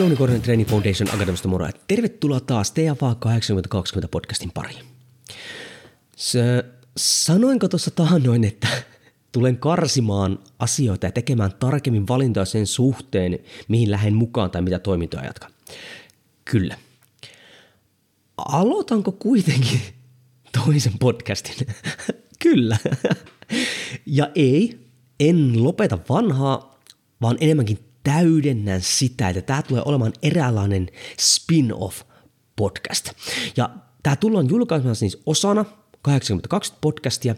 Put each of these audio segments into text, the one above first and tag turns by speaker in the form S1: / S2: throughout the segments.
S1: Jouni Korhonen Training Foundation Akademista moro tervetuloa taas TFA 8020 podcastin pariin. Sä, sanoinko tuossa taannoin, että tulen karsimaan asioita ja tekemään tarkemmin valintoja sen suhteen, mihin lähden mukaan tai mitä toimintoja jatkan? Kyllä. Aloitanko kuitenkin toisen podcastin? Kyllä. ja ei, en lopeta vanhaa, vaan enemmänkin täydennän sitä, että tämä tulee olemaan eräänlainen spin-off podcast. Ja tämä tullaan julkaisemaan siis osana 82 podcastia,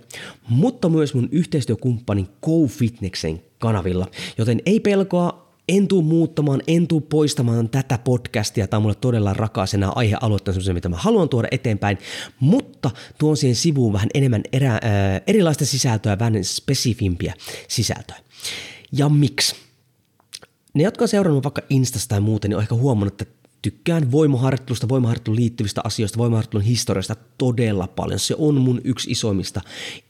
S1: mutta myös mun yhteistyökumppanin GoFitneksen kanavilla, joten ei pelkoa, en tuu muuttamaan, en tuu poistamaan tätä podcastia. Tämä on mulle todella rakas enää aihealuetta, mitä mä haluan tuoda eteenpäin, mutta tuon siihen sivuun vähän enemmän erä, äh, erilaista sisältöä, vähän spesifimpiä sisältöä. Ja miksi? Ne, jotka on seurannut vaikka Instasta tai muuten, niin on ehkä huomannut, että tykkään voimaharjoittelusta, voimaharjoittelun liittyvistä asioista, voimaharjoittelun historiasta todella paljon. Se on mun yksi isoimmista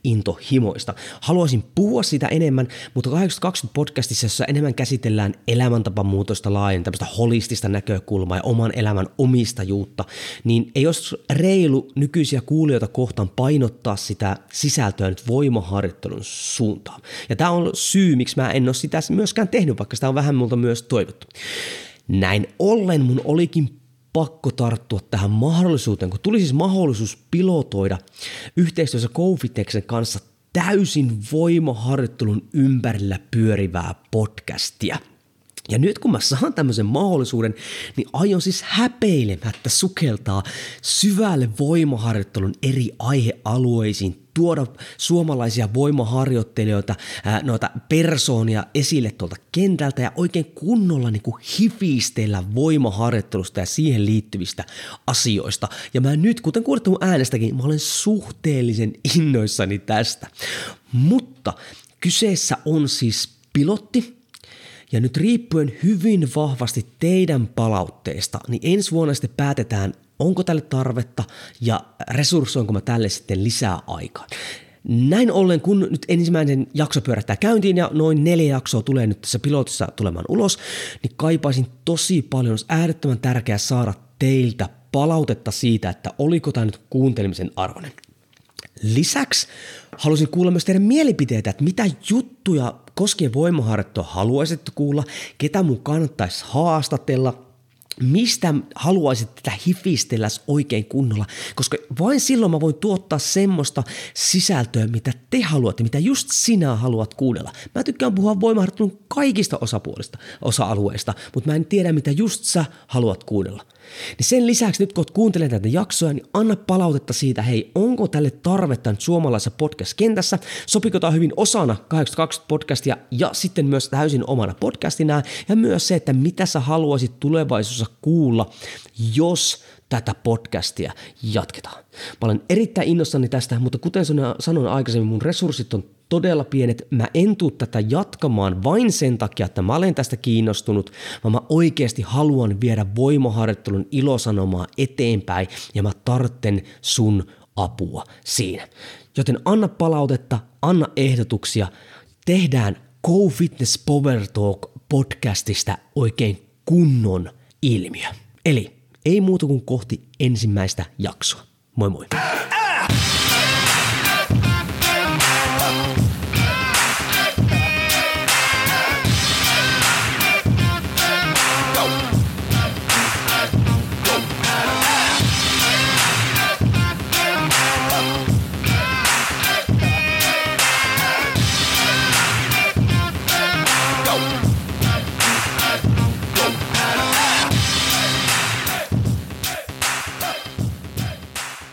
S1: intohimoista. Haluaisin puhua sitä enemmän, mutta 820 podcastissa, jossa enemmän käsitellään elämäntapamuutosta laajen, tämmöistä holistista näkökulmaa ja oman elämän omistajuutta, niin ei olisi reilu nykyisiä kuulijoita kohtaan painottaa sitä sisältöä nyt voimaharjoittelun suuntaan. Ja tämä on syy, miksi mä en ole sitä myöskään tehnyt, vaikka sitä on vähän multa myös toivottu. Näin ollen mun olikin pakko tarttua tähän mahdollisuuteen, kun tuli siis mahdollisuus pilotoida yhteistyössä Kofiteksen kanssa täysin voimaharjoittelun ympärillä pyörivää podcastia – ja nyt kun mä saan tämmöisen mahdollisuuden, niin aion siis häpeilemättä sukeltaa syvälle voimaharjoittelun eri aihealueisiin, tuoda suomalaisia voimaharjoittelijoita, ää, noita persoonia esille tuolta kentältä ja oikein kunnolla niin kuin hifistellä voimaharjoittelusta ja siihen liittyvistä asioista. Ja mä nyt, kuten kuulette mun äänestäkin, mä olen suhteellisen innoissani tästä. Mutta kyseessä on siis pilotti, ja nyt riippuen hyvin vahvasti teidän palautteesta, niin ensi vuonna sitten päätetään, onko tälle tarvetta ja resurssoinko mä tälle sitten lisää aikaa. Näin ollen, kun nyt ensimmäinen jakso pyörähtää käyntiin ja noin neljä jaksoa tulee nyt tässä pilotissa tulemaan ulos, niin kaipaisin tosi paljon, olisi äärettömän tärkeää saada teiltä palautetta siitä, että oliko tämä nyt kuuntelemisen arvoinen. Lisäksi halusin kuulla myös teidän mielipiteitä, että mitä juttuja koskien voimaharjoittelua haluaisitte kuulla, ketä mun kannattaisi haastatella, mistä haluaisit tätä hifistellä oikein kunnolla, koska vain silloin mä voin tuottaa semmoista sisältöä, mitä te haluatte, mitä just sinä haluat kuunnella. Mä tykkään puhua voimaharjoittelun kaikista osapuolista, osa-alueista, mutta mä en tiedä, mitä just sä haluat kuunnella. Niin sen lisäksi nyt kun kuuntelet näitä jaksoja, niin anna palautetta siitä, hei, onko tälle tarvetta nyt suomalaisessa podcast-kentässä, sopiko tämä hyvin osana 820 podcastia ja sitten myös täysin omana podcastina ja myös se, että mitä sä haluaisit tulevaisuudessa kuulla, jos tätä podcastia jatketaan. Mä olen erittäin innossani tästä, mutta kuten sanoin aikaisemmin, mun resurssit on todella pienet. Mä en tuu tätä jatkamaan vain sen takia, että mä olen tästä kiinnostunut, vaan mä oikeasti haluan viedä voimaharjoittelun ilosanomaa eteenpäin ja mä tartten sun apua siinä. Joten anna palautetta, anna ehdotuksia, tehdään Go Fitness Power Talk podcastista oikein kunnon ilmiö. Eli ei muuta kuin kohti ensimmäistä jaksoa. Moi moi!